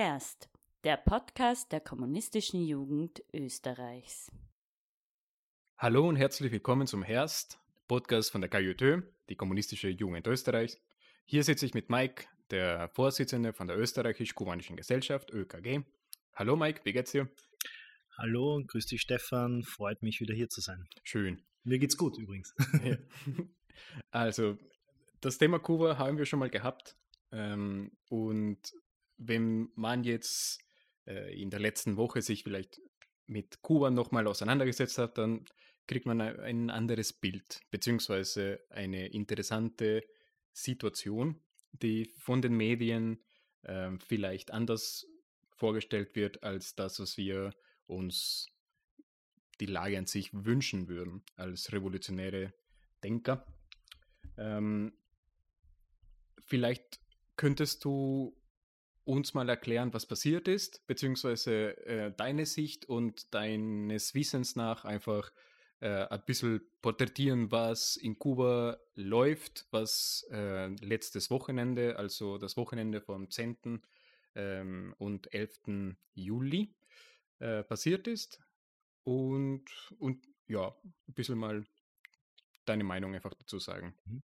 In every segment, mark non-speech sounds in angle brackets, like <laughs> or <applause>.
Herst, der Podcast der kommunistischen Jugend Österreichs. Hallo und herzlich willkommen zum Herst, Podcast von der KJÖ, die kommunistische Jugend Österreichs. Hier sitze ich mit Mike, der Vorsitzende von der österreichisch-kubanischen Gesellschaft ÖKG. Hallo Mike, wie geht's dir? Hallo, grüß dich Stefan, freut mich wieder hier zu sein. Schön. Mir geht's gut übrigens. Ja. <laughs> Also, das Thema Kuba haben wir schon mal gehabt. Ähm, und wenn man jetzt äh, in der letzten Woche sich vielleicht mit Kuba nochmal auseinandergesetzt hat, dann kriegt man ein anderes Bild, beziehungsweise eine interessante Situation, die von den Medien äh, vielleicht anders vorgestellt wird als das, was wir uns die Lage an sich wünschen würden als revolutionäre Denker. Ähm, vielleicht könntest du uns mal erklären, was passiert ist, beziehungsweise äh, deine Sicht und deines Wissens nach einfach äh, ein bisschen porträtieren, was in Kuba läuft, was äh, letztes Wochenende, also das Wochenende vom 10. Ähm, und 11. Juli äh, passiert ist. Und, und ja, ein bisschen mal deine Meinung einfach dazu sagen. Mhm.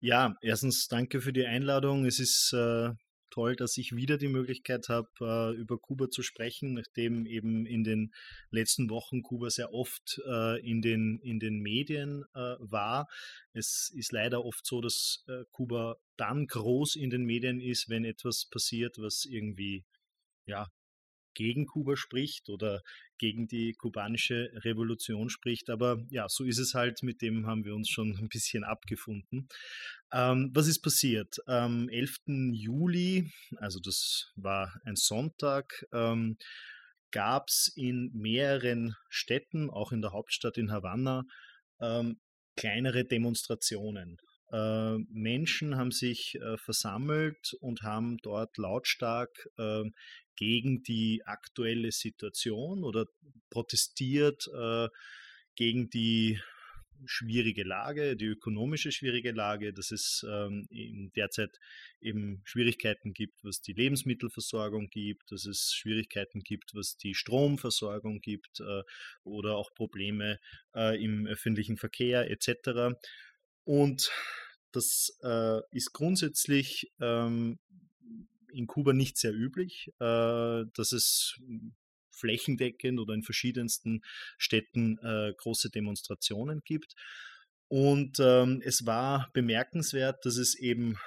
Ja, erstens danke für die Einladung. Es ist äh, toll, dass ich wieder die Möglichkeit habe, äh, über Kuba zu sprechen, nachdem eben in den letzten Wochen Kuba sehr oft äh, in, den, in den Medien äh, war. Es ist leider oft so, dass Kuba dann groß in den Medien ist, wenn etwas passiert, was irgendwie ja, gegen Kuba spricht oder gegen die kubanische Revolution spricht. Aber ja, so ist es halt, mit dem haben wir uns schon ein bisschen abgefunden. Ähm, was ist passiert? Am 11. Juli, also das war ein Sonntag, ähm, gab es in mehreren Städten, auch in der Hauptstadt in Havanna, ähm, kleinere Demonstrationen. Äh, Menschen haben sich äh, versammelt und haben dort lautstark äh, gegen die aktuelle Situation oder protestiert gegen die schwierige Lage, die ökonomische schwierige Lage, dass es ähm, derzeit eben Schwierigkeiten gibt, was die Lebensmittelversorgung gibt, dass es Schwierigkeiten gibt, was die Stromversorgung gibt oder auch Probleme im öffentlichen Verkehr etc. Und das äh, ist grundsätzlich ähm, in Kuba nicht sehr üblich, äh, dass es flächendeckend oder in verschiedensten Städten äh, große Demonstrationen gibt. Und ähm, es war bemerkenswert, dass es eben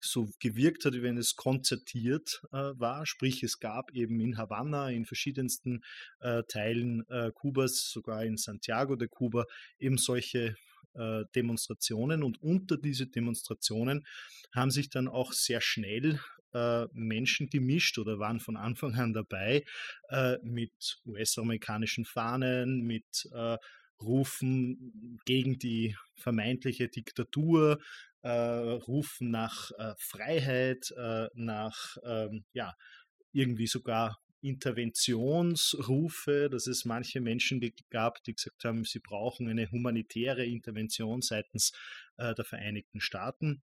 so gewirkt hat, wie wenn es konzertiert äh, war. Sprich, es gab eben in Havanna, in verschiedensten äh, Teilen äh, Kubas, sogar in Santiago de Cuba, eben solche äh, Demonstrationen und unter diese Demonstrationen haben sich dann auch sehr schnell äh, Menschen gemischt oder waren von Anfang an dabei äh, mit US-amerikanischen Fahnen, mit Rufen gegen die vermeintliche Diktatur, Rufen nach Freiheit, nach ähm, ja, irgendwie sogar Interventionsrufe, dass es manche Menschen gab, die gesagt haben, sie brauchen eine humanitäre Intervention seitens äh, der Vereinigten Staaten.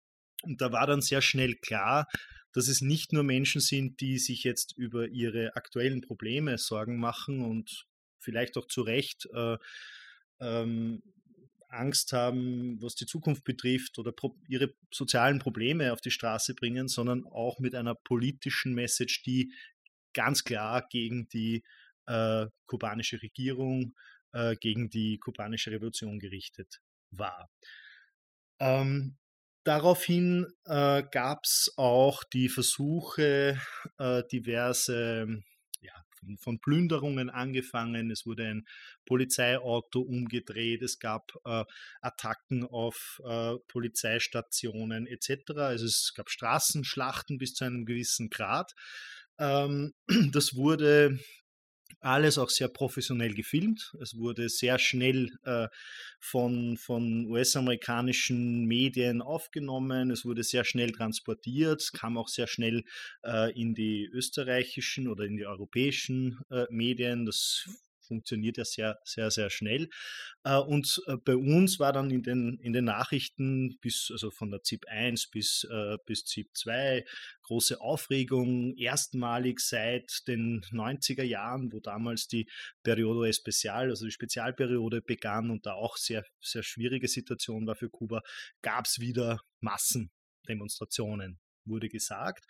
Und da war dann sehr schnell klar, dass es nicht nur Menschen sind, die sich jetzt über ihre aktuellen Probleme Sorgen machen und vielleicht auch zu Recht äh, ähm, Angst haben, was die Zukunft betrifft oder ihre sozialen Probleme auf die Straße bringen, sondern auch mit einer politischen Message, die ganz klar gegen die äh, kubanische Regierung, äh, gegen die kubanische Revolution gerichtet war. Ähm, daraufhin äh, gab es auch die Versuche, äh, diverse ja, von, von, Plünderungen angefangen. Es wurde ein Polizeiauto umgedreht, es gab äh, Attacken auf äh, Polizeistationen etc. Also es gab Straßenschlachten bis zu einem gewissen Grad. Ähm, <clears throat> das wurde alles auch sehr professionell gefilmt. Es wurde sehr schnell äh, von, von US-amerikanischen Medien aufgenommen. Es wurde sehr schnell transportiert. Es kam auch sehr schnell äh, in die österreichischen oder in die europäischen äh, Medien. Das funktioniert ja sehr, sehr, sehr schnell. Äh, und äh, bei uns war dann in den, in den Nachrichten bis, also von der ZIP 1 bis, äh, bis ZIP 2 große Aufregung, erstmalig seit den 90er Jahren, wo damals die Periodo Especial, also die Spezialperiode begann und da auch sehr, sehr schwierige Situation war für Kuba, gab es wieder Massendemonstrationen wurde gesagt.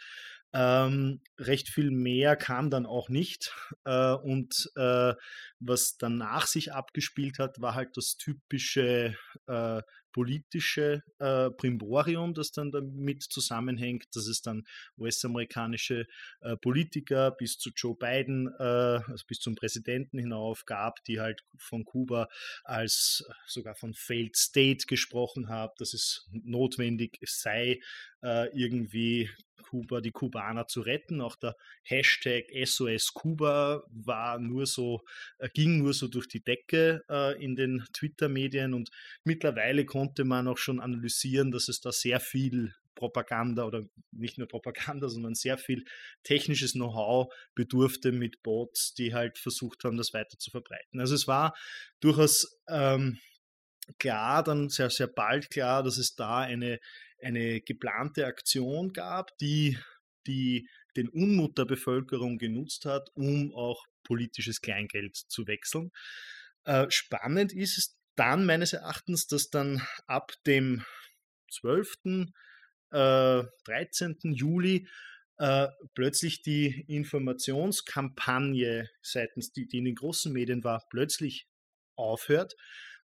Ähm, recht viel mehr kam dann auch nicht. Äh, und äh, was danach sich abgespielt hat, war halt das typische äh, politische äh, Primborium, das dann damit zusammenhängt, dass es dann US-amerikanische äh, Politiker bis zu Joe Biden, äh, also bis zum Präsidenten hinauf gab, die halt von Kuba als sogar von Failed State gesprochen haben, dass es notwendig sei, äh, irgendwie Kuba, die Kubaner zu retten. Auch der Hashtag SOS Kuba war nur so, äh, ging nur so durch die Decke äh, in den Twitter-Medien und mittlerweile konnte man auch schon analysieren, dass es da sehr viel Propaganda oder nicht nur Propaganda, <laughs> sondern sehr viel technisches Know-how bedurfte mit Bots, die halt versucht haben, das weiter zu verbreiten. Also es war durchaus ähm, klar, dann sehr, sehr bald klar, dass es da eine eine geplante Aktion gab, die, die den Unmut der Bevölkerung genutzt hat, um auch politisches Kleingeld zu wechseln. Äh, spannend ist es dann meines Erachtens, dass dann ab dem 12., äh, 13. Juli äh, plötzlich die Informationskampagne seitens, die, die in den großen Medien war, plötzlich aufhört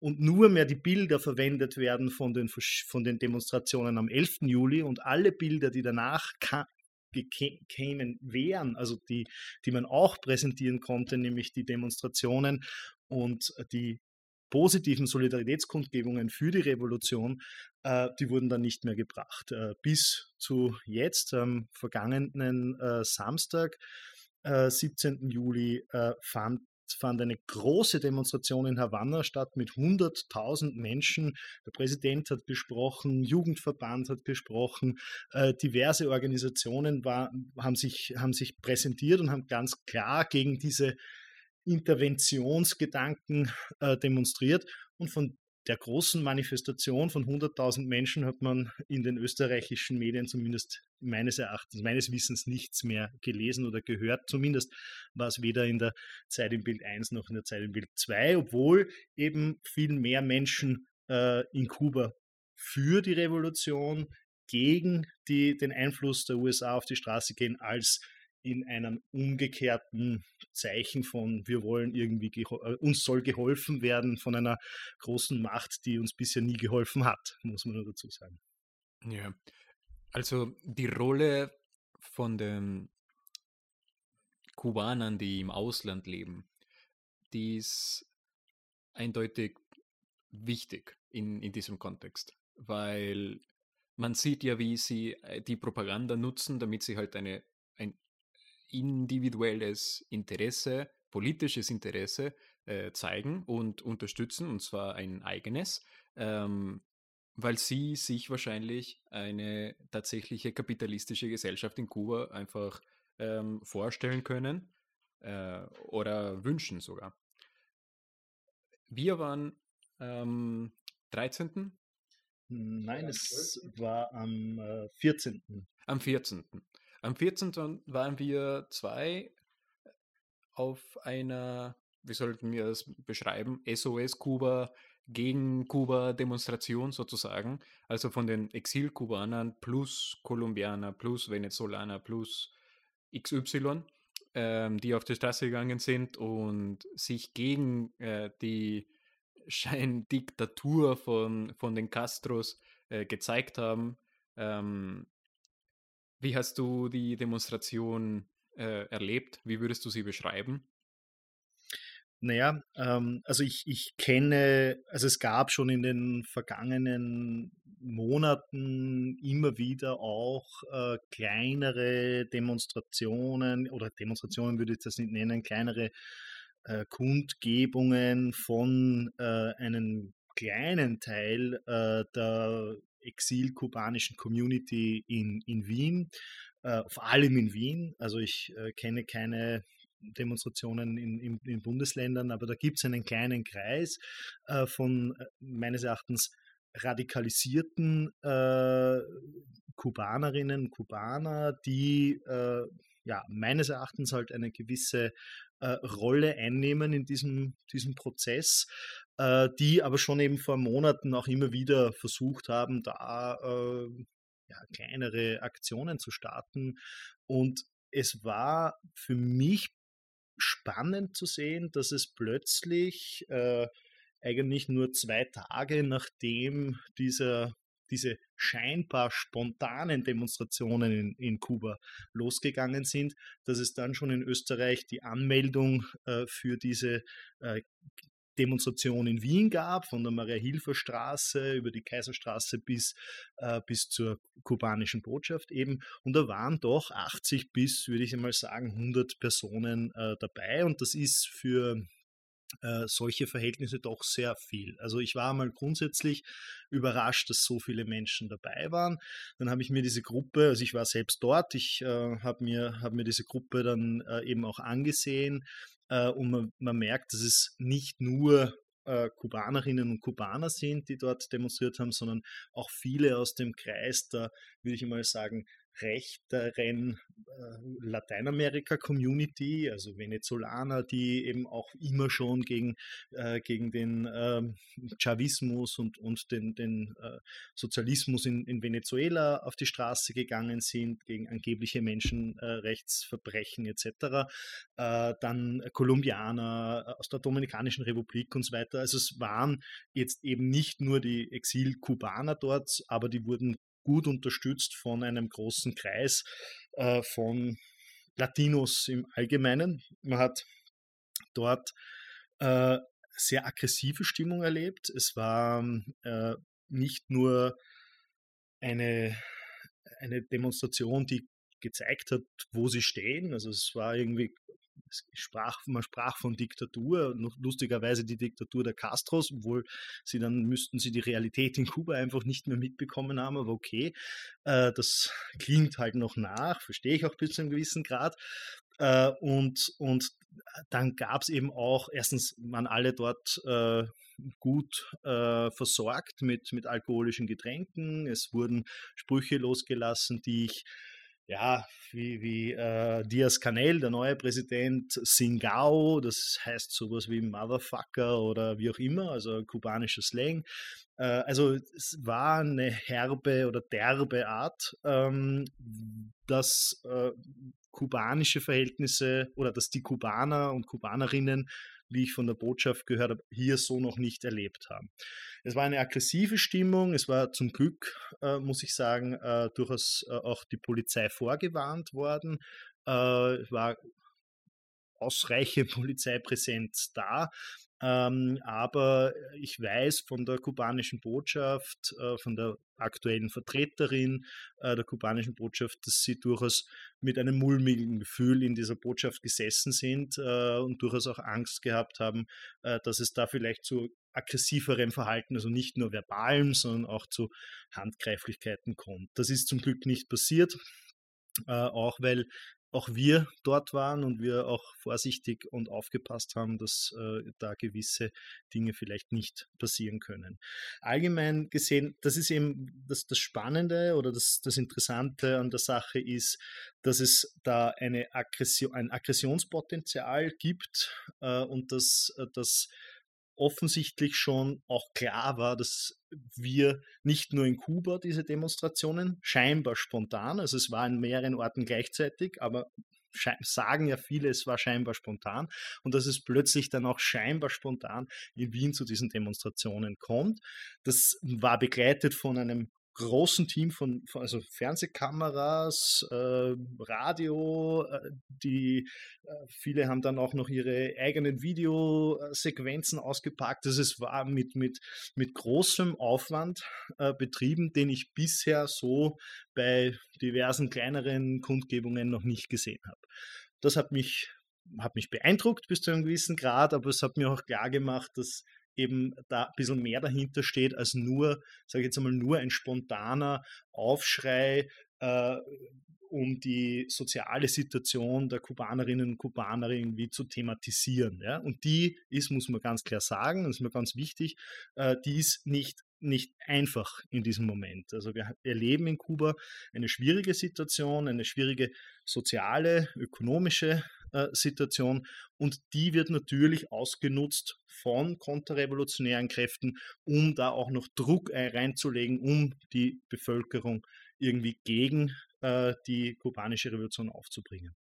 und nur mehr die Bilder verwendet werden von den, von den Demonstrationen am 11. Juli und alle Bilder, die danach kämen, wären, also die, die man auch präsentieren konnte, nämlich die Demonstrationen und die positiven Solidaritätskundgebungen für die Revolution, äh, die wurden dann nicht mehr gebracht. Äh, bis zu jetzt, am vergangenen äh, Samstag, 17. Äh, Juli, fand fand eine große Demonstration in Havanna statt mit 100.000 Menschen. Der Präsident hat gesprochen, Jugendverband hat gesprochen, äh, diverse Organisationen war, haben, sich, haben sich präsentiert und haben ganz klar gegen diese Interventionsgedanken äh, demonstriert. Und von der großen Manifestation von 100.000 Menschen hat man in den österreichischen Medien zumindest meines Erachtens, meines Wissens nichts mehr gelesen oder gehört. Zumindest war es weder in der Zeit im Bild 1 noch in der Zeit im Bild 2, obwohl eben viel mehr Menschen äh, in Kuba für die Revolution, gegen die, den Einfluss der USA auf die Straße gehen, als in einem umgekehrten Zeichen von wir wollen irgendwie, äh, uns soll geholfen werden von einer großen Macht, die uns bisher nie geholfen hat, muss man dazu sagen. Ja, also die Rolle von den Kubanern, die im Ausland leben, die ist eindeutig wichtig in, in diesem Kontext, weil man sieht ja, wie sie äh, die Propaganda nutzen, damit sie halt eine individuelles Interesse, politisches Interesse äh, zeigen und unterstützen, und zwar ein eigenes, ähm, weil sie sich wahrscheinlich eine tatsächliche kapitalistische Gesellschaft in Kuba einfach ähm, vorstellen können äh, oder wünschen sogar. Wir waren am 13. Nein, es war am äh, 14. Am 14. Am 14. waren wir zwei auf einer, wie sollten wir das beschreiben, SOS Kuba gegen Kuba Demonstration sozusagen, also von den Exil-Kubanern plus Kolumbianer plus Venezolaner plus XY, ähm, die auf die Straße gegangen sind und sich gegen äh, die <laughs> Scheindiktatur von, von den Castros äh, gezeigt haben. Ähm, wie hast du die Demonstration äh, erlebt? Wie würdest du sie beschreiben? Naja, ähm, also ich, ich kenne, also es gab schon in den vergangenen Monaten immer wieder auch äh, kleinere Demonstrationen oder Demonstrationen würde ich das nicht nennen, kleinere äh, Kundgebungen von äh, einem kleinen Teil äh, der exil-kubanischen Community in, in Wien, äh, vor allem in Wien. Also ich äh, kenne keine Demonstrationen in, in, in Bundesländern, aber da gibt es einen kleinen Kreis äh, von äh, meines Erachtens radikalisierten äh, Kubanerinnen, Kubaner, die äh, ja, meines Erachtens halt eine gewisse Rolle einnehmen in diesem, diesem Prozess, äh, die aber schon eben vor Monaten auch immer wieder versucht haben, da äh, ja, kleinere Aktionen zu starten. Und es war für mich spannend zu sehen, dass es plötzlich äh, eigentlich nur zwei Tage nachdem dieser diese scheinbar spontanen Demonstrationen in, in Kuba losgegangen sind, dass es dann schon in Österreich die Anmeldung äh, für diese äh, Demonstration in Wien gab, von der Maria-Hilfer-Straße über die Kaiserstraße bis, äh, bis zur kubanischen Botschaft eben. Und da waren doch 80 bis, würde ich einmal sagen, 100 Personen äh, dabei. Und das ist für äh, solche Verhältnisse doch sehr viel. Also ich war mal grundsätzlich überrascht, dass so viele Menschen dabei waren. Dann habe ich mir diese Gruppe, also ich war selbst dort, ich äh, habe mir, hab mir diese Gruppe dann äh, eben auch angesehen äh, und man, man, merkt, dass es nicht nur äh, Kubanerinnen und Kubaner sind, die dort demonstriert haben, sondern auch viele aus dem Kreis der, würde ich mal sagen, rechteren äh, Lateinamerika-Community, also Venezolaner, die eben auch immer schon gegen, äh, gegen den äh, Chavismus und, und den, den äh, Sozialismus in, in Venezuela auf die Straße gegangen sind, gegen angebliche Menschenrechtsverbrechen etc. Äh, dann Kolumbianer aus der Dominikanischen Republik und so weiter. Also es waren jetzt eben nicht nur die Exil-Kubaner dort, aber die wurden gut unterstützt von einem großen Kreis äh, von Latinos im Allgemeinen. Man hat dort äh, sehr aggressive Stimmung erlebt. Es war äh, nicht nur eine, eine Demonstration, die gezeigt hat, wo sie stehen. Also es war irgendwie sprach, man sprach von Diktatur, lustigerweise die Diktatur der Castros, obwohl sie dann müssten sie die Realität in Kuba einfach nicht mehr mitbekommen haben, aber okay, äh, das klingt halt noch nach, verstehe ich auch bis zu einem gewissen Grad. Äh, und, und dann gab es eben auch, erstens waren alle dort äh, gut äh, versorgt mit, mit alkoholischen Getränken. Es wurden Sprüche losgelassen, die ich ja, wie, wie äh, Diaz-Canel, der neue Präsident, Singao, das heißt sowas wie Motherfucker oder wie auch immer, also kubanischer Slang. Äh, also es war eine herbe oder derbe Art, ähm, dass äh, kubanische Verhältnisse oder dass die Kubaner und Kubanerinnen wie ich von der Botschaft gehört habe, hier so noch nicht erlebt haben. Es war eine aggressive Stimmung, es war zum Glück, äh, muss ich sagen, äh, durchaus äh, auch die Polizei vorgewarnt worden. Äh, war ausreichend <laughs> Polizeipräsenz da. Ähm, aber ich weiß von der kubanischen Botschaft, äh, von der aktuellen Vertreterin äh, der kubanischen Botschaft, dass sie durchaus mit einem mulmigen Gefühl in dieser Botschaft gesessen sind äh, und durchaus auch Angst gehabt haben, äh, dass es da vielleicht zu aggressiverem Verhalten, also nicht nur verbalem, sondern auch zu Handgreiflichkeiten kommt. Das ist zum Glück nicht passiert. Äh, auch weil auch wir dort waren und wir auch vorsichtig und aufgepasst haben, dass äh, da gewisse Dinge vielleicht nicht passieren können. Allgemein gesehen, das ist eben das, das Spannende oder das, das Interessante an der Sache ist, dass es da eine Aggression, ein Aggressionspotenzial gibt äh, und dass das offensichtlich schon auch klar war, dass wir nicht nur in Kuba diese Demonstrationen scheinbar spontan, also es war in mehreren Orten gleichzeitig, aber sagen ja viele, es war scheinbar spontan und dass es plötzlich dann auch scheinbar spontan in Wien zu diesen Demonstrationen kommt. Das war begleitet von einem großen Team von, von also Fernsehkameras, äh, Radio, äh, die äh, viele haben dann auch noch ihre eigenen Videosequenzen ausgepackt. Also es war mit, mit, mit großem Aufwand äh, betrieben, den ich bisher so bei diversen kleineren Kundgebungen noch nicht gesehen habe. Das hat mich, hat mich beeindruckt bis zu einem gewissen Grad, aber es hat mir auch klar gemacht, dass eben da ein bisschen mehr dahinter steht als nur, sage ich jetzt einmal, nur ein spontaner Aufschrei äh, um die soziale Situation der Kubanerinnen und Kubaner irgendwie zu thematisieren. Ja? Und die ist, muss man ganz klar sagen, das ist mir ganz wichtig, äh, die ist nicht nicht einfach in diesem Moment. Also wir erleben in Kuba eine schwierige Situation, eine schwierige soziale, ökonomische äh, Situation und die wird natürlich ausgenutzt von konterrevolutionären Kräften, um da auch noch Druck reinzulegen, um die Bevölkerung irgendwie gegen äh, die kubanische Revolution aufzubringen.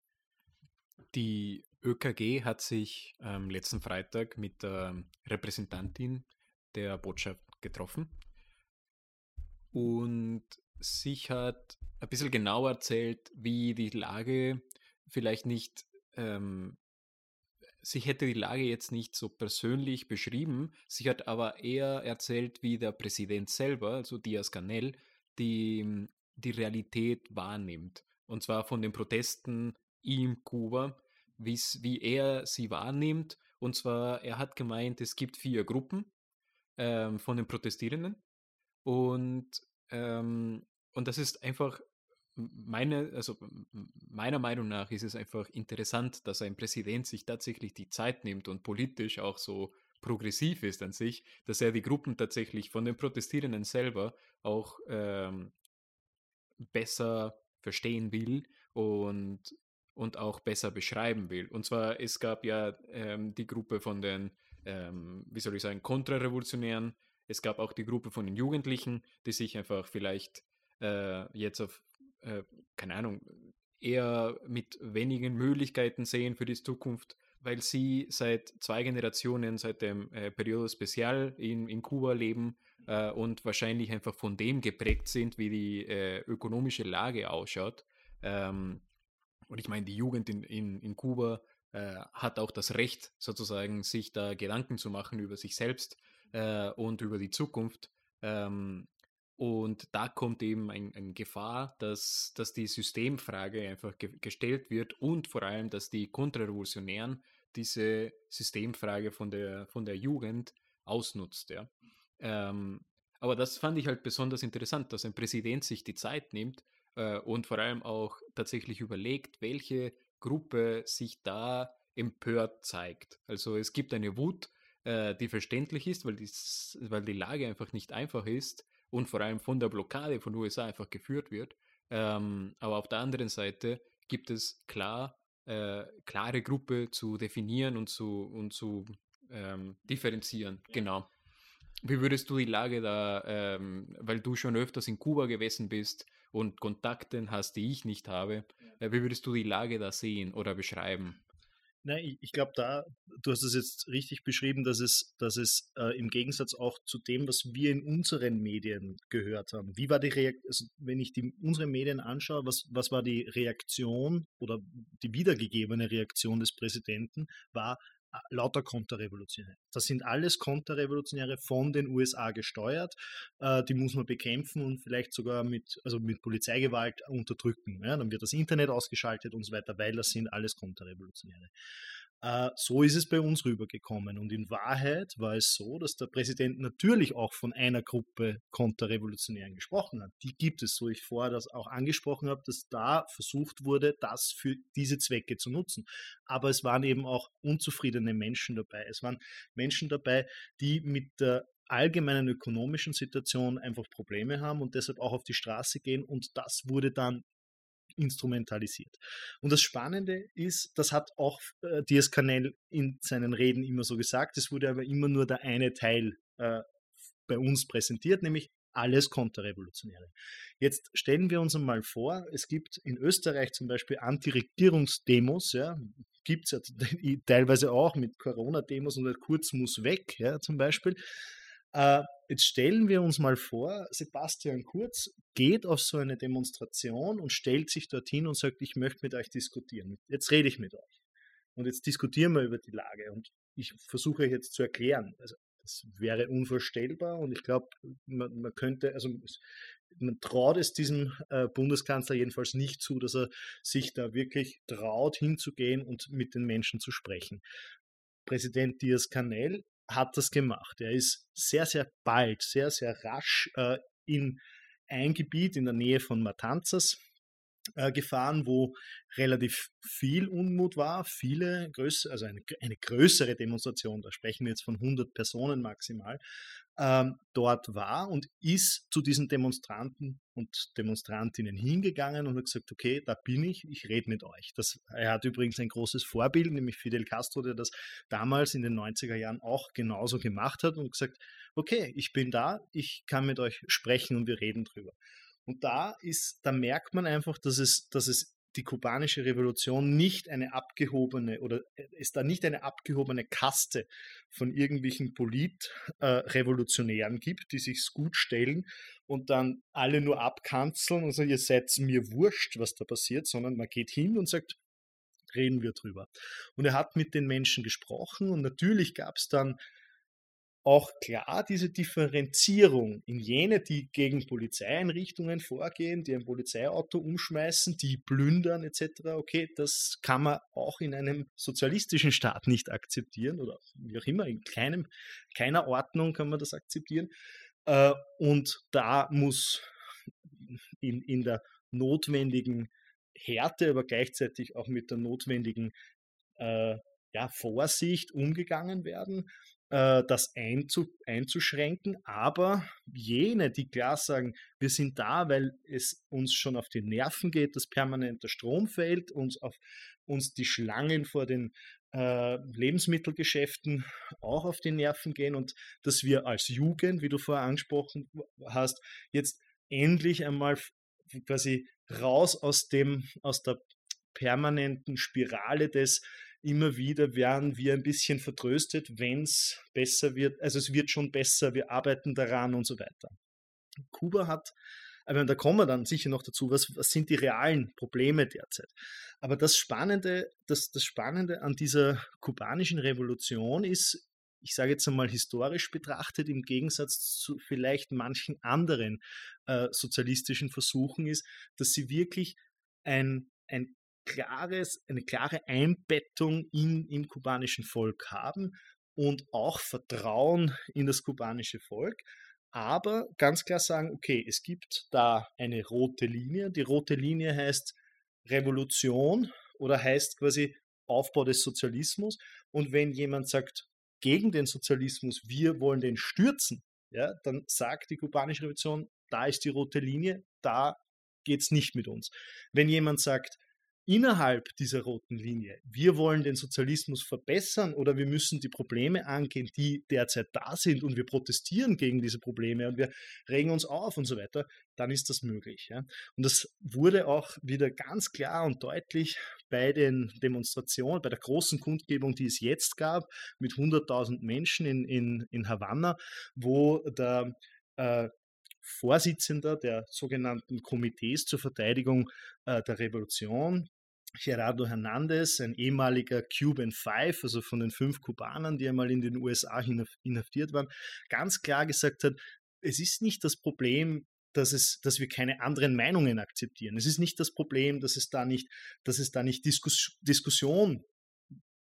Die ÖKG hat sich ähm, letzten Freitag mit der Repräsentantin der Botschaft getroffen und sich hat ein bisschen genauer erzählt, wie die Lage vielleicht nicht, ähm, sich hätte die Lage jetzt nicht so persönlich beschrieben, sie hat aber eher erzählt, wie der Präsident selber, also Diaz Canel, die, die Realität wahrnimmt. Und zwar von den Protesten in Kuba, wie er sie wahrnimmt. Und zwar, er hat gemeint, es gibt vier Gruppen ähm, von den Protestierenden. Und, ähm, und das ist einfach meine, also meiner Meinung nach ist es einfach interessant, dass ein Präsident sich tatsächlich die Zeit nimmt und politisch auch so progressiv ist an sich, dass er die Gruppen tatsächlich von den Protestierenden selber auch ähm, besser verstehen will und, und auch besser beschreiben will. Und zwar, es gab ja ähm, die Gruppe von den ähm, wie soll ich sagen, Kontrarevolutionären. Es gab auch die Gruppe von den Jugendlichen, die sich einfach vielleicht äh, jetzt auf, äh, keine Ahnung, eher mit wenigen Möglichkeiten sehen für die Zukunft, weil sie seit zwei Generationen, seit dem äh, Periodo Special in, in Kuba leben äh, und wahrscheinlich einfach von dem geprägt sind, wie die äh, ökonomische Lage ausschaut. Ähm, und ich meine, die Jugend in, in, in Kuba äh, hat auch das Recht, sozusagen, sich da Gedanken zu machen über sich selbst äh, und über die Zukunft. Ähm, und da kommt eben ein, ein, Gefahr, dass, dass die Systemfrage einfach ge gestellt wird und vor allem, dass die Kontrarevolutionären diese Systemfrage von der, von der Jugend ausnutzt. Ja. Ähm, aber das fand ich halt besonders interessant, dass ein Präsident sich die Zeit nimmt äh, und vor allem auch tatsächlich überlegt, welche Gruppe sich da empört zeigt. Also es gibt eine Wut, äh, die verständlich ist, weil, dies, weil die Lage einfach nicht einfach ist und vor allem von der Blockade von USA einfach geführt wird. Ähm, aber auf der anderen Seite gibt es klar, äh, klare Gruppe zu definieren und zu, und zu ähm, differenzieren. Ja. Genau. Wie würdest du die Lage da, ähm, weil du schon öfters in Kuba gewesen bist, und Kontakten hast, die ich nicht habe. Wie würdest du die Lage da sehen oder beschreiben? Nein, ich, ich glaube da, du hast es jetzt richtig beschrieben, dass es, dass es äh, im Gegensatz auch zu dem, was wir in unseren Medien gehört haben. Wie war die Reaktion, also wenn ich die, unsere Medien anschaue, was, was war die Reaktion oder die wiedergegebene Reaktion des Präsidenten, war, lauter Konterrevolutionäre. Das sind alles Konterrevolutionäre von den USA gesteuert. Äh, die muss man bekämpfen und vielleicht sogar mit, also mit Polizeigewalt unterdrücken. Ja, dann wird das Internet ausgeschaltet und so weiter, weil das sind alles Konterrevolutionäre. Äh, so ist es bei uns rübergekommen. Und in Wahrheit war es so, dass der Präsident natürlich auch von einer Gruppe Konterrevolutionären gesprochen hat. Die gibt es, so ich vorher das auch angesprochen habe, dass da versucht wurde, das für diese Zwecke zu nutzen. Aber es waren eben auch unzufriedene Menschen dabei. Es waren Menschen dabei, die mit der allgemeinen ökonomischen Situation einfach Probleme haben und deshalb auch auf die Straße gehen. Und das wurde dann instrumentalisiert. Und das Spannende ist, das hat auch äh, Diaz Canel in seinen Reden immer so gesagt, es wurde aber immer nur der eine Teil äh, bei uns präsentiert, nämlich alles Konterrevolutionäre. Jetzt stellen wir uns einmal vor, es gibt in Österreich zum Beispiel Antiregierungsdemos, ja, gibt es ja <laughs> teilweise auch mit Corona-Demos und Kurz muss weg, ja, zum Beispiel. Äh, jetzt stellen wir uns mal vor, Sebastian Kurz geht auf so eine Demonstration und stellt sich dorthin und sagt, ich möchte mit euch diskutieren. Jetzt rede ich mit euch. Und jetzt diskutieren wir über die Lage. Und ich versuche euch jetzt zu erklären. Also das wäre unvorstellbar und ich glaube, man, man, könnte, also man traut es diesem äh, Bundeskanzler jedenfalls nicht zu, dass er sich da wirklich traut, hinzugehen und mit den Menschen zu sprechen. Präsident Diaz Canel hat das gemacht. Er ist sehr, sehr bald, sehr, sehr rasch äh, in ein Gebiet in der Nähe von Matanzas äh, gefahren, wo relativ viel Unmut war, viele größere, also eine, eine, größere Demonstration, da sprechen wir jetzt von 100 Personen maximal, ähm, dort war und ist zu diesen Demonstranten und Demonstrantinnen hingegangen und hat gesagt, okay, da bin ich, ich rede mit euch. Das, er hat übrigens ein großes Vorbild, nämlich Fidel Castro, der das damals in den 90er Jahren auch genauso gemacht hat und gesagt, okay, ich bin da, ich kann mit euch sprechen und wir reden drüber. Und da ist, da merkt man einfach, dass es, dass es die kubanische Revolution nicht eine abgehobene oder äh, es da nicht eine abgehobene Kaste von irgendwelchen Politrevolutionären äh, gibt, die sich gut stellen und dann alle nur abkanzeln und sagen, ihr seid mir wurscht, was da passiert, sondern man geht hin und sagt, reden wir drüber. Und er hat mit den Menschen gesprochen und natürlich gab es dann auch klar diese Differenzierung in jene, die gegen Polizeieinrichtungen vorgehen, die ein Polizeiauto umschmeißen, die plündern etc. Okay, das kann man auch in einem sozialistischen Staat nicht akzeptieren oder wie auch immer, in keinem, keiner Ordnung kann man das akzeptieren. Äh, und da muss in, in der notwendigen Härte, aber gleichzeitig auch mit der notwendigen äh, ja, Vorsicht umgegangen werden. Äh, das einzu, einzuschränken. Aber jene, die klar sagen, wir sind da, weil es uns schon auf die Nerven geht, dass permanent der Strom fällt, uns auf uns die Schlangen vor den äh, Lebensmittelgeschäften auch auf die Nerven gehen und dass wir als Jugend, wie du vorher angesprochen hast, jetzt endlich einmal quasi raus aus dem, aus der permanenten Spirale des immer wieder werden wir ein bisschen vertröstet, wenn es besser wird. Also es wird schon besser, wir arbeiten daran und so weiter. Kuba hat, aber da kommen wir dann sicher noch dazu, was, was sind die realen Probleme derzeit. Aber das Spannende, das, das Spannende an dieser kubanischen Revolution ist, ich sage jetzt einmal historisch betrachtet, im Gegensatz zu vielleicht manchen anderen äh, sozialistischen Versuchen, ist, dass sie wirklich ein, ein klares, eine klare Einbettung in, im kubanischen Volk haben und auch Vertrauen in das kubanische Volk. Aber ganz klar sagen, okay, es gibt da eine rote Linie. Die rote Linie heißt Revolution oder heißt quasi Aufbau des Sozialismus. Und wenn jemand sagt, gegen den Sozialismus, wir wollen den stürzen, ja, dann sagt die kubanische Revolution, da ist die rote Linie, da geht es nicht mit uns. Wenn jemand sagt, innerhalb dieser roten Linie, wir wollen den Sozialismus verbessern oder wir müssen die Probleme angehen, die derzeit da sind und wir protestieren gegen diese Probleme und wir regen uns auf und so weiter, dann ist das möglich. Ja? Und das wurde auch wieder ganz klar und deutlich bei den Demonstrationen, bei der großen Kundgebung, die es jetzt gab, mit 100.000 Menschen in, in, in Havanna, wo der äh, Vorsitzender der sogenannten Komitees zur Verteidigung äh, der Revolution, Gerardo Hernandez, ein ehemaliger Cuban Five, also von den fünf Kubanern, die einmal in den USA inhaftiert waren, ganz klar gesagt hat, es ist nicht das Problem, dass, es, dass wir keine anderen Meinungen akzeptieren. Es ist nicht das Problem, dass es da nicht, dass es da nicht Diskus Diskussion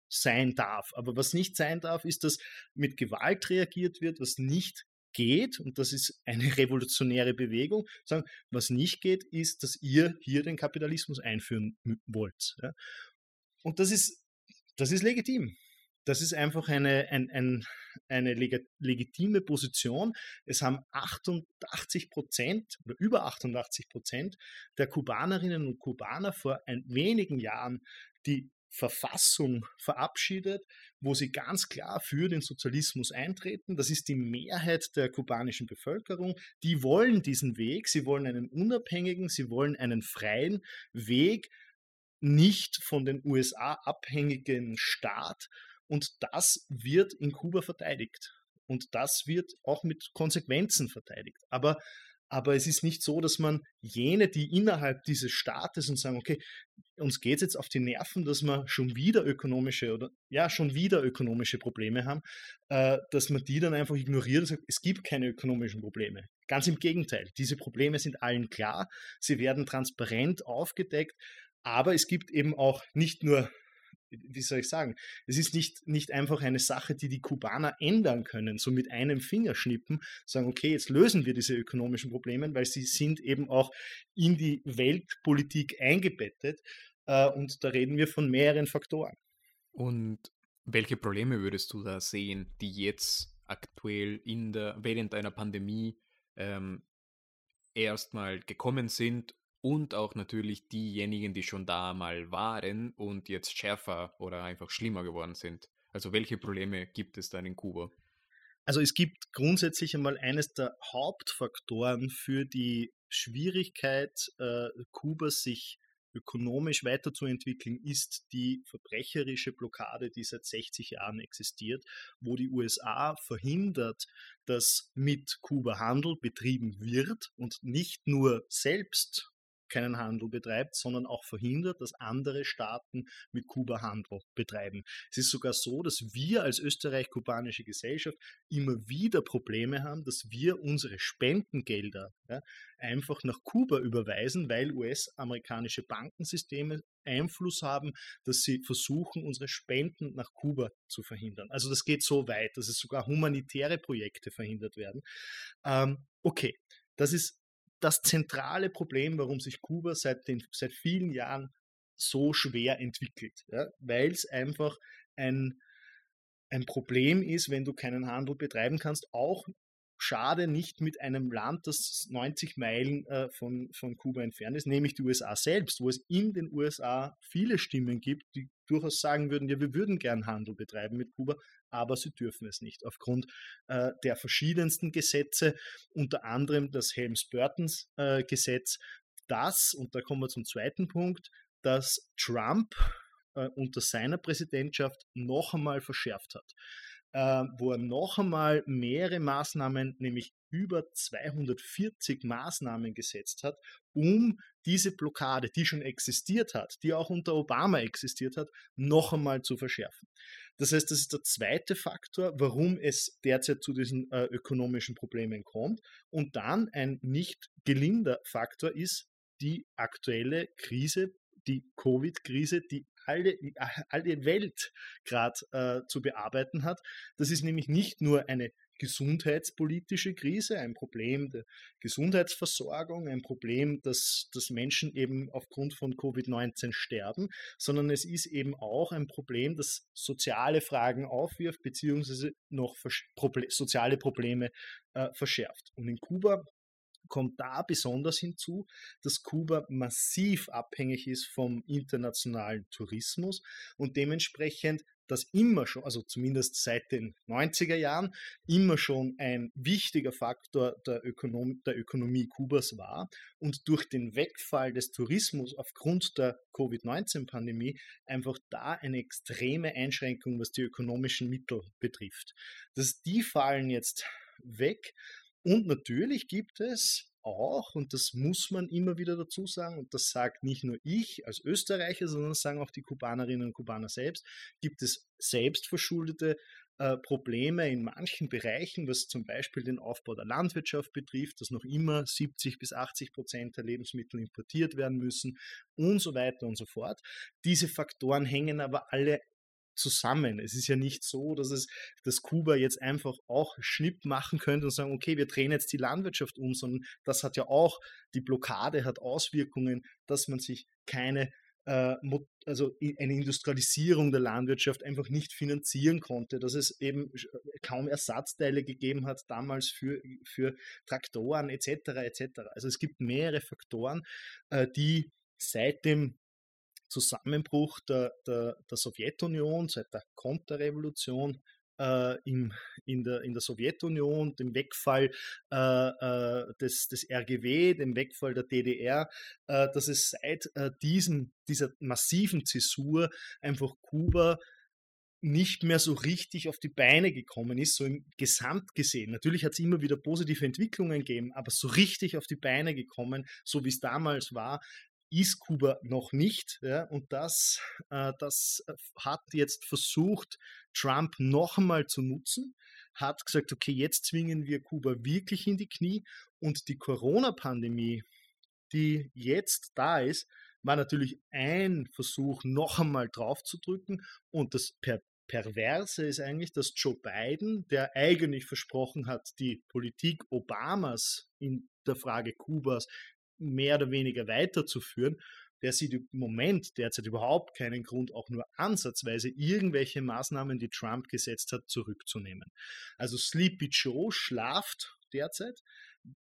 sein darf. Aber was nicht sein darf, ist, dass mit Gewalt reagiert wird, was nicht geht, und das ist eine <laughs> revolutionäre Bewegung, sagen, was nicht geht, ist, dass ihr hier den Kapitalismus einführen wollt. Ja. Und das ist, das ist legitim. Das ist einfach eine, ein, ein, eine legitime Position. Es haben 88 Prozent oder über 88 Prozent der Kubanerinnen und Kubaner vor ein wenigen Jahren die Verfassung verabschiedet, wo sie ganz klar für den Sozialismus eintreten. Das ist die Mehrheit der kubanischen Bevölkerung. Die wollen diesen Weg, sie wollen einen unabhängigen, sie wollen einen freien Weg, nicht von den USA abhängigen Staat. Und das wird in Kuba verteidigt. Und das wird auch mit Konsequenzen verteidigt. Aber aber es ist nicht so, dass man jene, die innerhalb dieses Staates und sagen, okay, uns geht es jetzt auf die Nerven, dass wir schon wieder ökonomische oder ja, schon wieder ökonomische Probleme haben, äh, dass man die dann einfach ignoriert und sagt, es gibt keine ökonomischen Probleme. Ganz im Gegenteil, diese Probleme sind allen klar, sie werden transparent aufgedeckt, aber es gibt eben auch nicht nur wie soll ich sagen, es ist nicht, nicht einfach eine Sache, die die Kubaner ändern können, so mit einem Fingerschnippen sagen, okay, jetzt lösen wir diese ökonomischen Probleme, weil sie sind eben auch in die Weltpolitik eingebettet äh, und da reden wir von mehreren Faktoren. Und welche Probleme würdest du da sehen, die jetzt aktuell in der, während einer Pandemie ähm, erstmal gekommen sind und auch natürlich diejenigen, die schon da mal waren und jetzt schärfer oder einfach schlimmer geworden sind. Also welche Probleme gibt es da in Kuba? Also es gibt grundsätzlich einmal eines der Hauptfaktoren für die Schwierigkeit, äh, Kuba sich ökonomisch weiterzuentwickeln, ist die verbrecherische Blockade, die seit 60 Jahren existiert, wo die USA verhindert, dass mit Kuba Handel betrieben wird und nicht nur selbst keinen Handel betreibt, sondern auch verhindert, dass andere Staaten mit Kuba Handel betreiben. Es ist sogar so, dass wir als österreich-kubanische Gesellschaft immer wieder Probleme haben, dass wir unsere Spendengelder ja, einfach nach Kuba überweisen, weil US-amerikanische Bankensysteme Einfluss haben, dass sie versuchen, unsere Spenden nach Kuba zu verhindern. Also das geht so weit, dass es sogar humanitäre Projekte verhindert werden. Ähm, okay, das ist das zentrale Problem, warum sich Kuba seit, den, seit vielen Jahren so schwer entwickelt, ja? weil es einfach ein, ein Problem ist, wenn du keinen Handel betreiben kannst, auch schade nicht mit einem Land, das 90 Meilen äh, von, von Kuba entfernt ist, nämlich die USA selbst, wo es in den USA viele Stimmen gibt, die durchaus sagen würden, ja, wir würden gern Handel betreiben mit Kuba, aber sie dürfen es nicht. Aufgrund äh, der verschiedensten Gesetze, unter anderem das Helms-Burtons-Gesetz, äh, das, und da kommen wir zum zweiten Punkt, dass Trump äh, unter seiner Präsidentschaft noch einmal verschärft hat äh, wo er noch einmal mehrere Maßnahmen, nämlich über 240 Maßnahmen gesetzt hat, um diese Blockade, die schon existiert hat, die auch unter Obama existiert hat, noch einmal zu verschärfen. Das heißt, das ist der zweite Faktor, warum es derzeit zu diesen äh, ökonomischen Problemen kommt. Und dann ein nicht gelinder Faktor ist die aktuelle Krise, die Covid-Krise, die alle, alle Welt gerade äh, zu bearbeiten hat. Das ist nämlich nicht nur eine gesundheitspolitische Krise, ein Problem der Gesundheitsversorgung, ein Problem, dass, dass Menschen eben aufgrund von Covid-19 sterben, sondern es ist eben auch ein Problem, das soziale Fragen aufwirft, beziehungsweise noch soziale Probleme äh, verschärft. Und in Kuba kommt da besonders hinzu, dass Kuba massiv abhängig ist vom internationalen Tourismus und dementsprechend das immer schon, also zumindest seit den 90er Jahren, immer schon ein wichtiger Faktor der, Ökonom der Ökonomie Kubas war und durch den Wegfall des Tourismus aufgrund der Covid-19-Pandemie einfach da eine extreme Einschränkung, was die ökonomischen Mittel betrifft. Das, die fallen jetzt weg und natürlich gibt es auch, und das muss man immer wieder dazu sagen, und das sagt nicht nur ich als Österreicher, sondern das sagen auch die Kubanerinnen und Kubaner selbst, gibt es selbstverschuldete äh, Probleme in manchen Bereichen, was zum Beispiel den Aufbau der Landwirtschaft betrifft, dass noch immer 70 bis 80 Prozent der Lebensmittel importiert werden müssen und so weiter und so fort. Diese Faktoren hängen aber alle zusammen. Es ist ja nicht so, dass es, dass Kuba jetzt einfach auch Schnipp machen könnte und sagen, okay, wir drehen jetzt die Landwirtschaft um, sondern das hat ja auch, die Blockade hat Auswirkungen, dass man sich keine äh, also eine Industrialisierung der Landwirtschaft einfach nicht finanzieren konnte, dass es eben kaum Ersatzteile gegeben hat damals für, für Traktoren etc. etc. Also es gibt mehrere Faktoren, äh, die seit dem Zusammenbruch der, der, der Sowjetunion, seit der Konterrevolution äh, im, in, der, in der Sowjetunion, dem Wegfall äh, äh des, des RGW, dem Wegfall der DDR, äh, dass es seit äh, diesem, dieser massiven Zäsur einfach Kuba nicht mehr so richtig auf die Beine gekommen ist, so im Gesamt gesehen. Natürlich hat es immer wieder positive Entwicklungen gegeben, aber so richtig auf die Beine gekommen, so wie es damals war, ist Kuba noch nicht. Ja, und das, äh, das äh, hat jetzt versucht, Trump noch einmal zu nutzen, hat gesagt, okay, jetzt zwingen wir Kuba wirklich in die Knie und die Corona-Pandemie, die jetzt da ist, war natürlich ein Versuch, noch einmal draufzudrücken. Und das per Perverse ist eigentlich, dass Joe Biden, der eigentlich versprochen hat, die Politik Obamas in der Frage Kubas mehr oder weniger weiterzuführen, der sieht im Moment derzeit überhaupt keinen Grund, auch nur ansatzweise irgendwelche Maßnahmen, die Trump gesetzt hat, zurückzunehmen. Also Sleepy Joe schlaft derzeit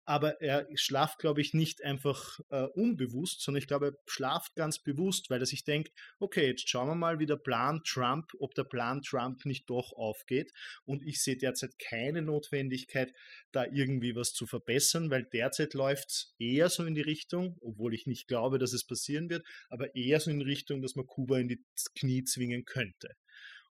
aber er schlaft, glaube ich, nicht einfach äh, unbewusst, sondern ich glaube, er schlaft ganz bewusst, weil er sich denkt, okay, jetzt schauen wir mal, wie der Plan Trump, ob der Plan Trump nicht doch aufgeht. Und ich sehe derzeit keine Notwendigkeit, da irgendwie was zu verbessern, weil derzeit läuft es eher so in die Richtung, obwohl ich nicht glaube, dass es passieren wird, aber eher so in die Richtung, dass man Kuba in die Knie zwingen könnte.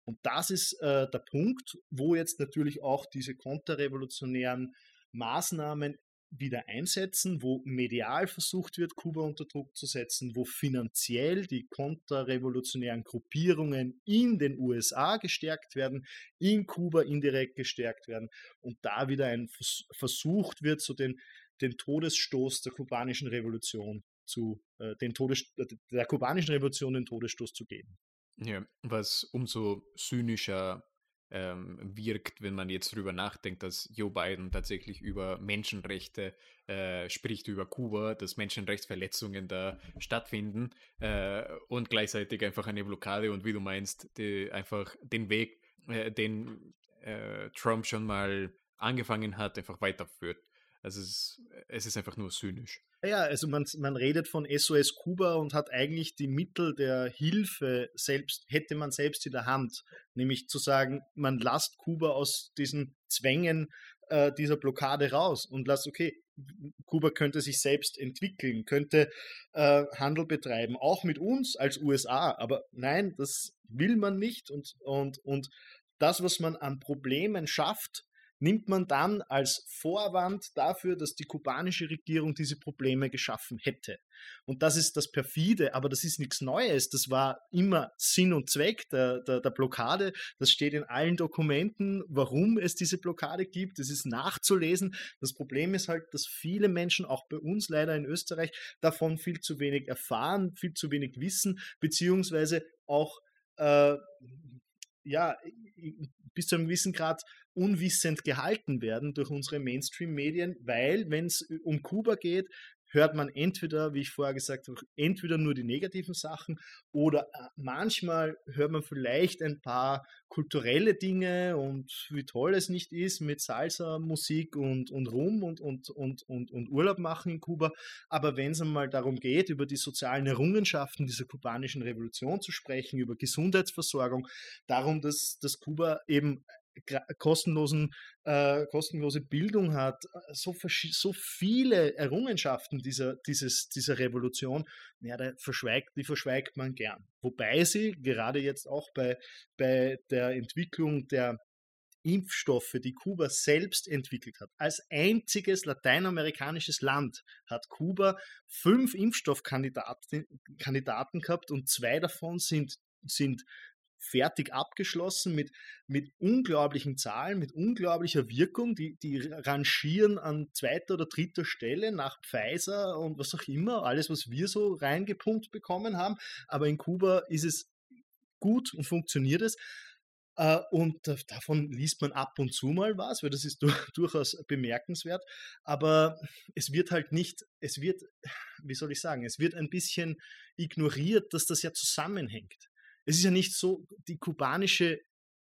Und das ist äh, der Punkt, wo jetzt natürlich auch diese konterrevolutionären Maßnahmen wieder einsetzen, wo medial versucht wird, Kuba unter Druck zu setzen, wo finanziell die konterrevolutionären Gruppierungen in den USA gestärkt werden, in Kuba indirekt gestärkt werden und da wieder ein versucht wird, so den, den Todesstoß der kubanischen Revolution zu, äh, den Todes, der kubanischen Revolution den Todesstoß zu geben. Ja, was umso zynischer ähm, wirkt, wenn man jetzt darüber nachdenkt, dass Joe Biden tatsächlich über Menschenrechte äh, spricht, über Kuba, dass Menschenrechtsverletzungen da stattfinden äh, und gleichzeitig einfach eine Blockade und wie du meinst, die, einfach den Weg, äh, den äh, Trump schon mal angefangen hat, einfach weiterführt. Also es ist, es ist einfach nur zynisch. Ja, also man, man redet von SOS Kuba und hat eigentlich die Mittel der Hilfe selbst, hätte man selbst in der Hand. Nämlich zu sagen, man lasst Kuba aus diesen Zwängen äh, dieser Blockade raus und lasst, okay, Kuba könnte sich selbst entwickeln, könnte äh, Handel betreiben, auch mit uns als USA. Aber nein, das will man nicht und, und, und das, was man an Problemen schafft, nimmt man dann als Vorwand dafür, dass die kubanische Regierung diese Probleme geschaffen hätte. Und das ist das perfide, aber das ist nichts Neues. Das war immer Sinn und Zweck der, der, der Blockade. Das steht in allen Dokumenten, warum es diese Blockade gibt. Es ist nachzulesen. Das Problem ist halt, dass viele Menschen, auch bei uns leider in Österreich, davon viel zu wenig erfahren, viel zu wenig wissen, beziehungsweise auch äh, ja, bis zu einem gewissen Grad unwissend gehalten werden durch unsere Mainstream-Medien, weil wenn es um Kuba geht, hört man entweder, wie ich vorher gesagt habe, entweder nur die negativen Sachen oder äh, manchmal hört man vielleicht ein paar kulturelle Dinge und wie toll es nicht ist mit Salsa, Musik und, und Rum und, und, und, und, und Urlaub machen in Kuba. Aber wenn es einmal darum geht, über die sozialen Errungenschaften dieser kubanischen Revolution zu sprechen, über Gesundheitsversorgung, darum, dass, dass Kuba eben kostenlosen, äh, kostenlose Bildung hat, äh, so, so viele Errungenschaften dieser, dieses, dieser Revolution, ja, da verschweigt, die verschweigt man gern. Wobei sie gerade jetzt auch bei, bei der Entwicklung der Impfstoffe, die Kuba selbst entwickelt hat. Als einziges lateinamerikanisches Land hat Kuba fünf Impfstoffkandidaten Kandidaten gehabt und zwei davon sind, sind fertig abgeschlossen mit, mit unglaublichen Zahlen, mit unglaublicher Wirkung. Die, die rangieren an zweiter oder dritter Stelle nach Pfizer und was auch immer, alles, was wir so reingepumpt bekommen haben. Aber in Kuba ist es gut und funktioniert es. Äh, und davon liest man ab und zu mal was, weil das ist <laughs> durchaus bemerkenswert. Aber es wird halt nicht, es wird, wie soll ich sagen, es wird ein bisschen ignoriert, dass das ja zusammenhängt es ist ja nicht so, die kubanische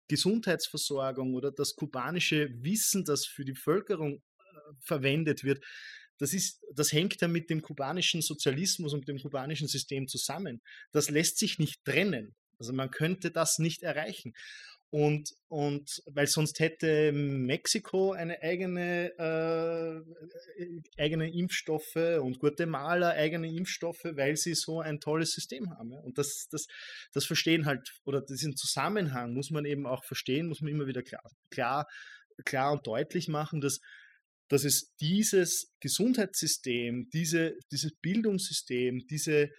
Gesundheitsversorgung oder das kubanische Wissen, das für die Bevölkerung äh, verwendet wird, das, ist, das hängt ja mit dem kubanischen Sozialismus und dem kubanischen System zusammen. Das lässt sich nicht trennen. Also man könnte das nicht erreichen. Und, und weil sonst hätte Mexiko eine eigene, äh, eigene Impfstoffe und Guatemala eigene Impfstoffe, weil sie so ein tolles System haben. Ja? Und das, das, das verstehen halt, oder diesen Zusammenhang muss man eben auch verstehen, muss man immer wieder klar, klar, klar und deutlich machen, dass, dass es dieses Gesundheitssystem, diese, dieses Bildungssystem, diese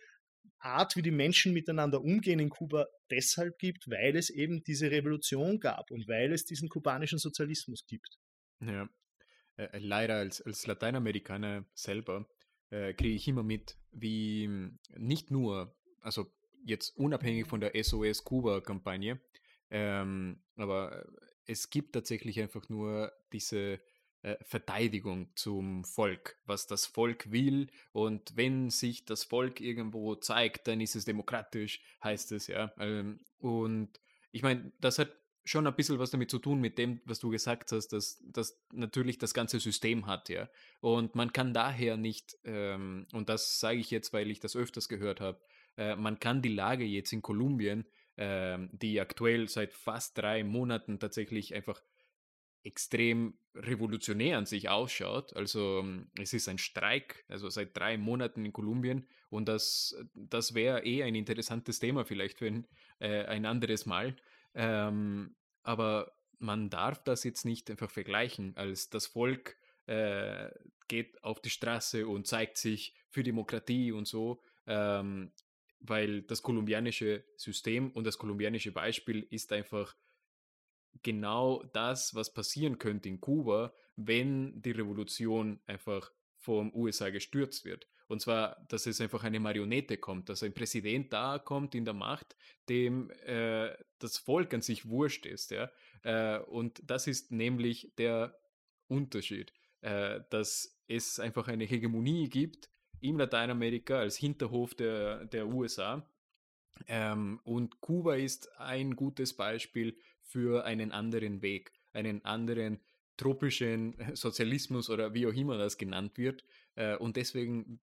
Art, wie die Menschen miteinander umgehen in Kuba deshalb gibt, weil es eben diese Revolution gab und weil es diesen kubanischen Sozialismus gibt. Ja, äh, äh leider als, als Lateinamerikaner selber äh, kriege ich immer mit, wie nicht nur, also jetzt unabhängig von der SOS-Kuba-Kampagne, ähm, aber es gibt tatsächlich einfach nur diese Verteidigung zum Volk, was das Volk will. Und wenn sich das Volk irgendwo zeigt, dann ist es demokratisch, heißt es ja. Ähm, und ich meine, das hat schon ein bisschen was damit zu tun, mit dem, was du gesagt hast, dass das natürlich das ganze System hat, ja. Und man kann daher nicht, ähm, und das sage ich jetzt, weil ich das öfters gehört habe, äh, man kann die Lage jetzt in Kolumbien, äh, die aktuell seit fast drei Monaten tatsächlich einfach extrem revolutionär an sich ausschaut. Also ähm, es ist ein Streik, also seit drei Monaten in Kolumbien und das, das wäre eh ein interessantes Thema vielleicht für ein, äh, ein anderes Mal. Ähm, aber man darf das jetzt nicht einfach vergleichen, als das Volk äh, geht auf die Straße und zeigt sich für Demokratie und so, ähm, weil das kolumbianische System und das kolumbianische Beispiel ist einfach genau das, was passieren könnte in Kuba, wenn die Revolution einfach vom USA gestürzt wird. Und zwar, dass es einfach eine Marionette kommt, dass ein Präsident da kommt in der Macht, dem äh, das Volk an sich wurscht ist. Ja? Äh, und das ist nämlich der Unterschied, äh, dass es einfach eine Hegemonie gibt in Lateinamerika als Hinterhof der, der USA. Ähm, und Kuba ist ein gutes Beispiel für einen anderen Weg, einen anderen tropischen <laughs> Sozialismus oder wie auch immer das genannt wird. Äh, und deswegen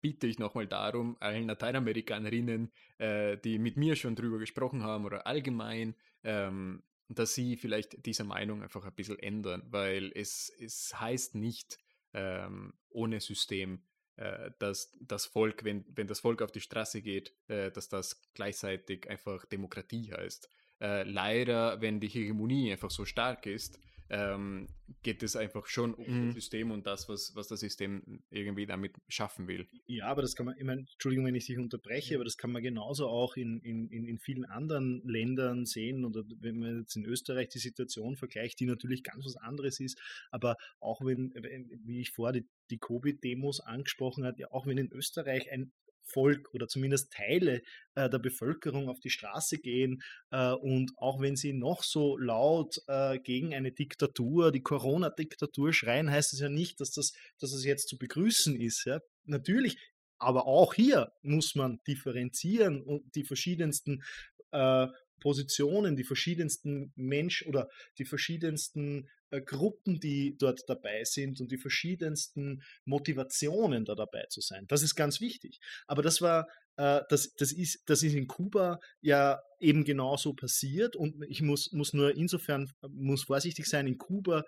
bitte ich nochmal darum, allen Lateinamerikanerinnen, äh, die mit mir schon drüber gesprochen haben oder allgemein, ähm, dass sie vielleicht diese Meinung einfach ein bisschen ändern, weil es, es heißt nicht ähm, ohne System, äh, dass das Volk, wenn, wenn das Volk auf die Straße geht, dass das gleichzeitig einfach Demokratie heißt. Äh, leider, wenn die Hegemonie einfach so stark ist, ähm, geht es einfach schon um mhm. das System und das, was, was das System irgendwie damit schaffen will. Ja, aber das kann man, ich meine, Entschuldigung, wenn ich dich unterbreche, aber das kann man genauso auch in, in, in vielen anderen Ländern sehen. Oder wenn man jetzt in Österreich die Situation vergleicht, die natürlich ganz was anderes ist, aber auch wenn, wie ich vorher die, die Covid-Demos angesprochen habe, ja, auch wenn in Österreich ein Volk oder zumindest Teile äh, der Bevölkerung auf die Straße gehen äh, und auch wenn sie noch so laut äh, gegen eine Diktatur, die Corona-Diktatur schreien, heißt es ja nicht, dass das, dass das jetzt zu begrüßen ist. Ja? Natürlich, aber auch hier muss man differenzieren und die verschiedensten äh, Positionen, die verschiedensten Mensch oder die verschiedensten äh, Gruppen, die dort dabei sind und die verschiedensten Motivationen da dabei zu sein. Das ist ganz wichtig. Aber das war, äh, das, das, ist, das ist in Kuba ja eben genauso passiert und ich muss, muss nur insofern, muss vorsichtig sein, in Kuba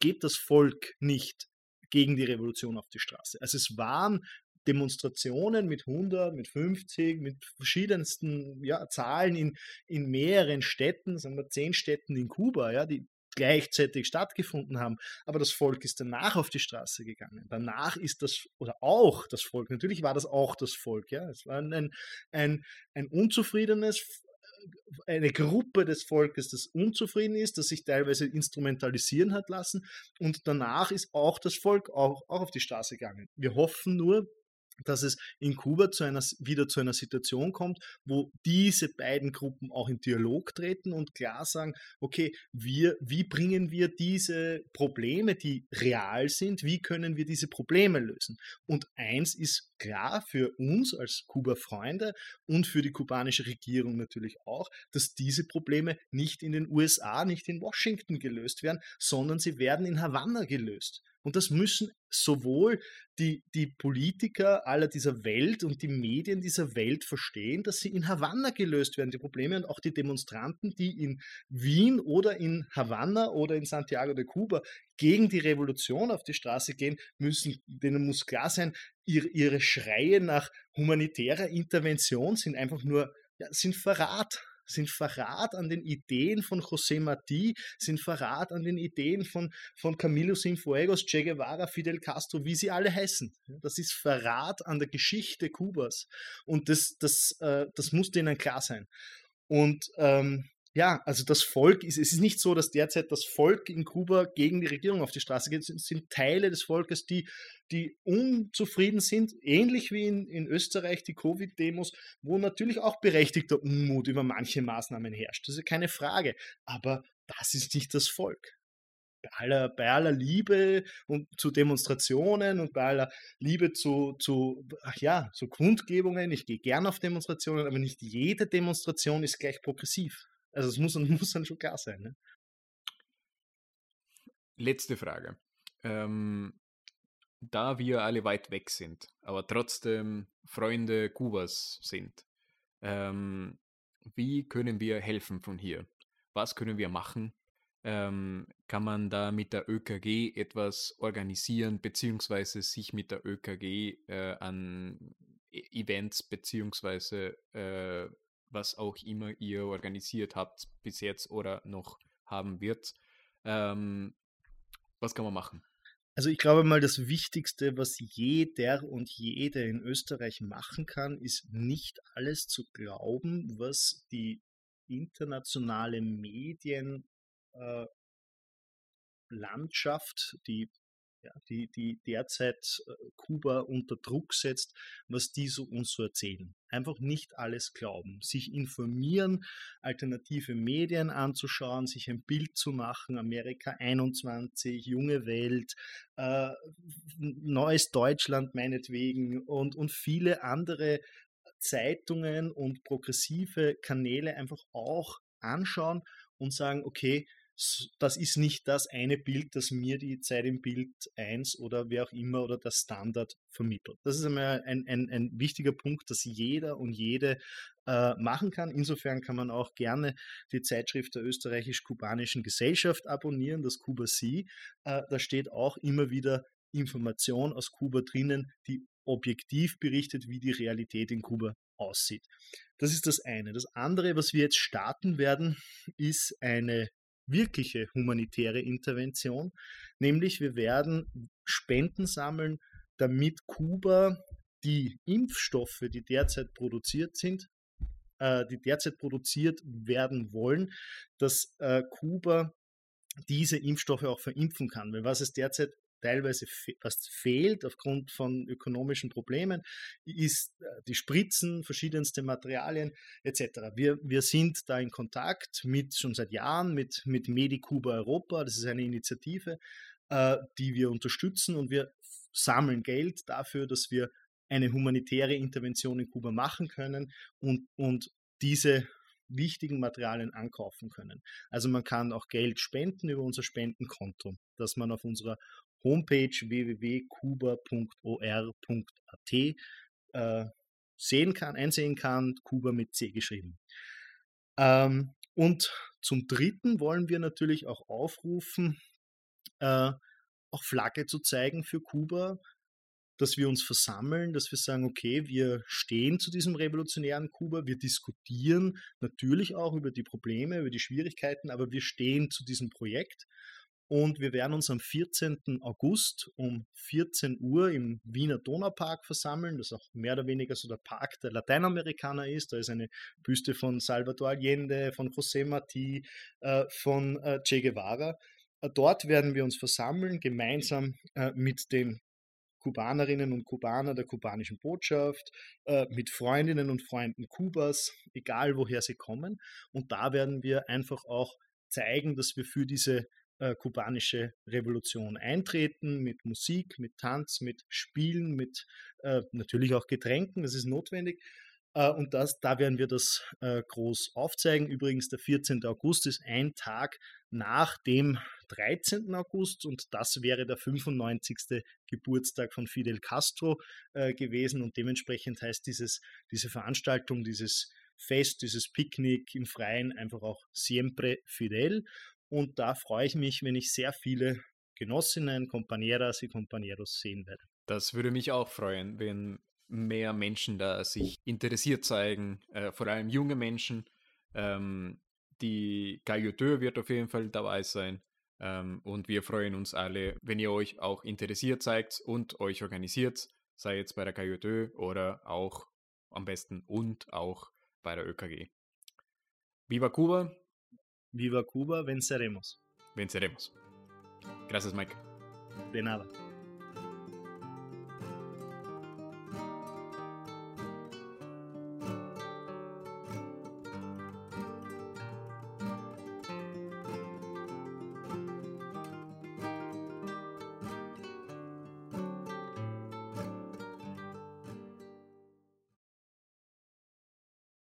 geht das Volk nicht gegen die Revolution auf die Straße. Also es waren Demonstrationen mit 100, mit 50, mit verschiedensten ja, Zahlen in, in mehreren Städten, sagen wir zehn Städten in Kuba, ja, die gleichzeitig stattgefunden haben. Aber das Volk ist danach auf die Straße gegangen. Danach ist das, oder auch das Volk, natürlich war das auch das Volk, ja. Es war ein, ein, ein unzufriedenes, eine Gruppe des Volkes, das unzufrieden ist, das sich teilweise instrumentalisieren hat lassen. Und danach ist auch das Volk auch, auch auf die Straße gegangen. Wir hoffen nur, dass es in Kuba zu einer, wieder zu einer Situation kommt, wo diese beiden Gruppen auch in Dialog treten und klar sagen, okay, wir, wie bringen wir diese Probleme, die real sind, wie können wir diese Probleme lösen? Und eins ist klar für uns als Kuba-Freunde und für die kubanische Regierung natürlich auch, dass diese Probleme nicht in den USA, nicht in Washington gelöst werden, sondern sie werden in Havanna gelöst. Und das müssen sowohl die, die Politiker aller dieser Welt und die Medien dieser Welt verstehen, dass sie in Havanna gelöst werden, die Probleme, und auch die Demonstranten, die in Wien oder in Havanna oder in Santiago de Cuba gegen die Revolution auf die Straße gehen, müssen, denen muss klar sein, ihre, ihre Schreie nach humanitärer Intervention sind einfach nur, ja, sind Verrat sind Verrat an den Ideen von José Martí, sind Verrat an den Ideen von, von Camilo Cienfuegos, Che Guevara, Fidel Castro, wie sie alle heißen. Das ist Verrat an der Geschichte Kubas. Und das, das, äh, das muss denen klar sein. Und ähm, ja, also das Volk ist, es ist nicht so, dass derzeit das Volk in Kuba gegen die Regierung auf die Straße geht. Es sind Teile des Volkes, die, die unzufrieden sind, ähnlich wie in, in Österreich die Covid-Demos, wo natürlich auch berechtigter Unmut über manche Maßnahmen herrscht. Das ist keine Frage. Aber das ist nicht das Volk. Bei aller, bei aller Liebe und zu Demonstrationen und bei aller Liebe zu, zu, ach ja, zu Kundgebungen. Ich gehe gern auf Demonstrationen, aber nicht jede Demonstration ist gleich progressiv. Also es muss, <laughs> muss dann schon klar sein. Ne? Letzte Frage. Ähm, da wir alle weit weg sind, aber trotzdem Freunde Kubas sind, ähm, wie können wir helfen von hier? Was können wir machen? Ähm, kann man da mit der ÖKG etwas organisieren, beziehungsweise sich mit der ÖKG äh, an e-, Events beziehungsweise äh, was auch immer ihr organisiert habt bis jetzt oder noch haben wird. Ähm, was kann man machen? Also ich glaube mal, das Wichtigste, was jeder und jede in Österreich machen kann, ist nicht alles zu glauben, was die internationale Medienlandschaft, äh, die ja, die, die derzeit äh, Kuba unter Druck setzt, was die so uns so erzählen. Einfach nicht alles glauben, sich informieren, alternative Medien anzuschauen, sich ein Bild zu machen, Amerika 21, junge Welt, äh, neues Deutschland meinetwegen und, und viele andere Zeitungen und progressive Kanäle einfach auch anschauen und sagen, okay, das ist nicht das eine Bild, das mir die Zeit im Bild 1 oder wer auch immer oder der Standard vermittelt. Das ist einmal ein, ein, ein wichtiger Punkt, dass jeder und jede äh, machen kann. Insofern kann man auch gerne die Zeitschrift der österreichisch-kubanischen Gesellschaft abonnieren, das Kuba Sie. Äh, da steht auch immer wieder Information aus Kuba drinnen, die objektiv berichtet, wie die Realität in Kuba aussieht. Das ist das eine. Das andere, was wir jetzt starten werden, ist eine wirkliche humanitäre Intervention, nämlich wir werden Spenden sammeln, damit Kuba die Impfstoffe, die derzeit produziert sind, äh, die derzeit produziert werden wollen, dass äh, Kuba diese Impfstoffe auch verimpfen kann. Weil was es derzeit teilweise fast fehlt aufgrund von ökonomischen Problemen, ist äh, die Spritzen, verschiedenste Materialien etc. Wir, wir sind da in Kontakt mit schon seit Jahren mit, mit Medicuba Europa. Das ist eine Initiative, äh, die wir unterstützen und wir sammeln Geld dafür, dass wir eine humanitäre Intervention in Kuba machen können und, und diese wichtigen Materialien ankaufen können. Also man kann auch Geld spenden über unser Spendenkonto, das man auf unserer Homepage www.kuba.or.at äh, sehen kann, einsehen kann, Kuba mit C geschrieben. Ähm, und zum Dritten wollen wir natürlich auch aufrufen, äh, auch Flagge zu zeigen für Kuba, dass wir uns versammeln, dass wir sagen, okay, wir stehen zu diesem revolutionären Kuba, wir diskutieren natürlich auch über die Probleme, über die Schwierigkeiten, aber wir stehen zu diesem Projekt und wir werden uns am 14. August um 14 Uhr im Wiener Donaupark versammeln, das auch mehr oder weniger so der Park der Lateinamerikaner ist. Da ist eine Büste von Salvador Allende, von José Martí, äh, von äh, Che Guevara. Äh, dort werden wir uns versammeln, gemeinsam mit den Kubanerinnen und Kubaner der kubanischen Botschaft, mit Freundinnen und Freunden Kubas, egal woher sie kommen. Und da werden wir einfach auch zeigen, dass wir für diese äh, kubanische Revolution eintreten, mit Musik, mit Tanz, mit Spielen, mit äh, natürlich auch Getränken, das ist notwendig. Äh, und das, da werden wir das äh, groß aufzeigen. Übrigens, der 14. August ist ein Tag nach dem 13. August und das wäre der 95. Geburtstag von Fidel Castro äh, gewesen und dementsprechend heißt dieses, diese Veranstaltung, dieses Fest, dieses Picknick im Freien einfach auch Siempre Fidel und da freue ich mich, wenn ich sehr viele Genossinnen, Compañeras y Compañeros sehen werde. Das würde mich auch freuen, wenn mehr Menschen da sich interessiert zeigen, äh, vor allem junge Menschen. Ähm, die Gailloteux wird auf jeden Fall dabei sein. Ähm, und wir freuen uns alle, wenn ihr euch auch interessiert zeigt und euch organisiert, sei jetzt bei der Gailloteux oder auch am besten und auch bei der ÖKG. Viva Kuba! Viva Cuba, venceremos. Venceremos. Gracias, Mike. De nada.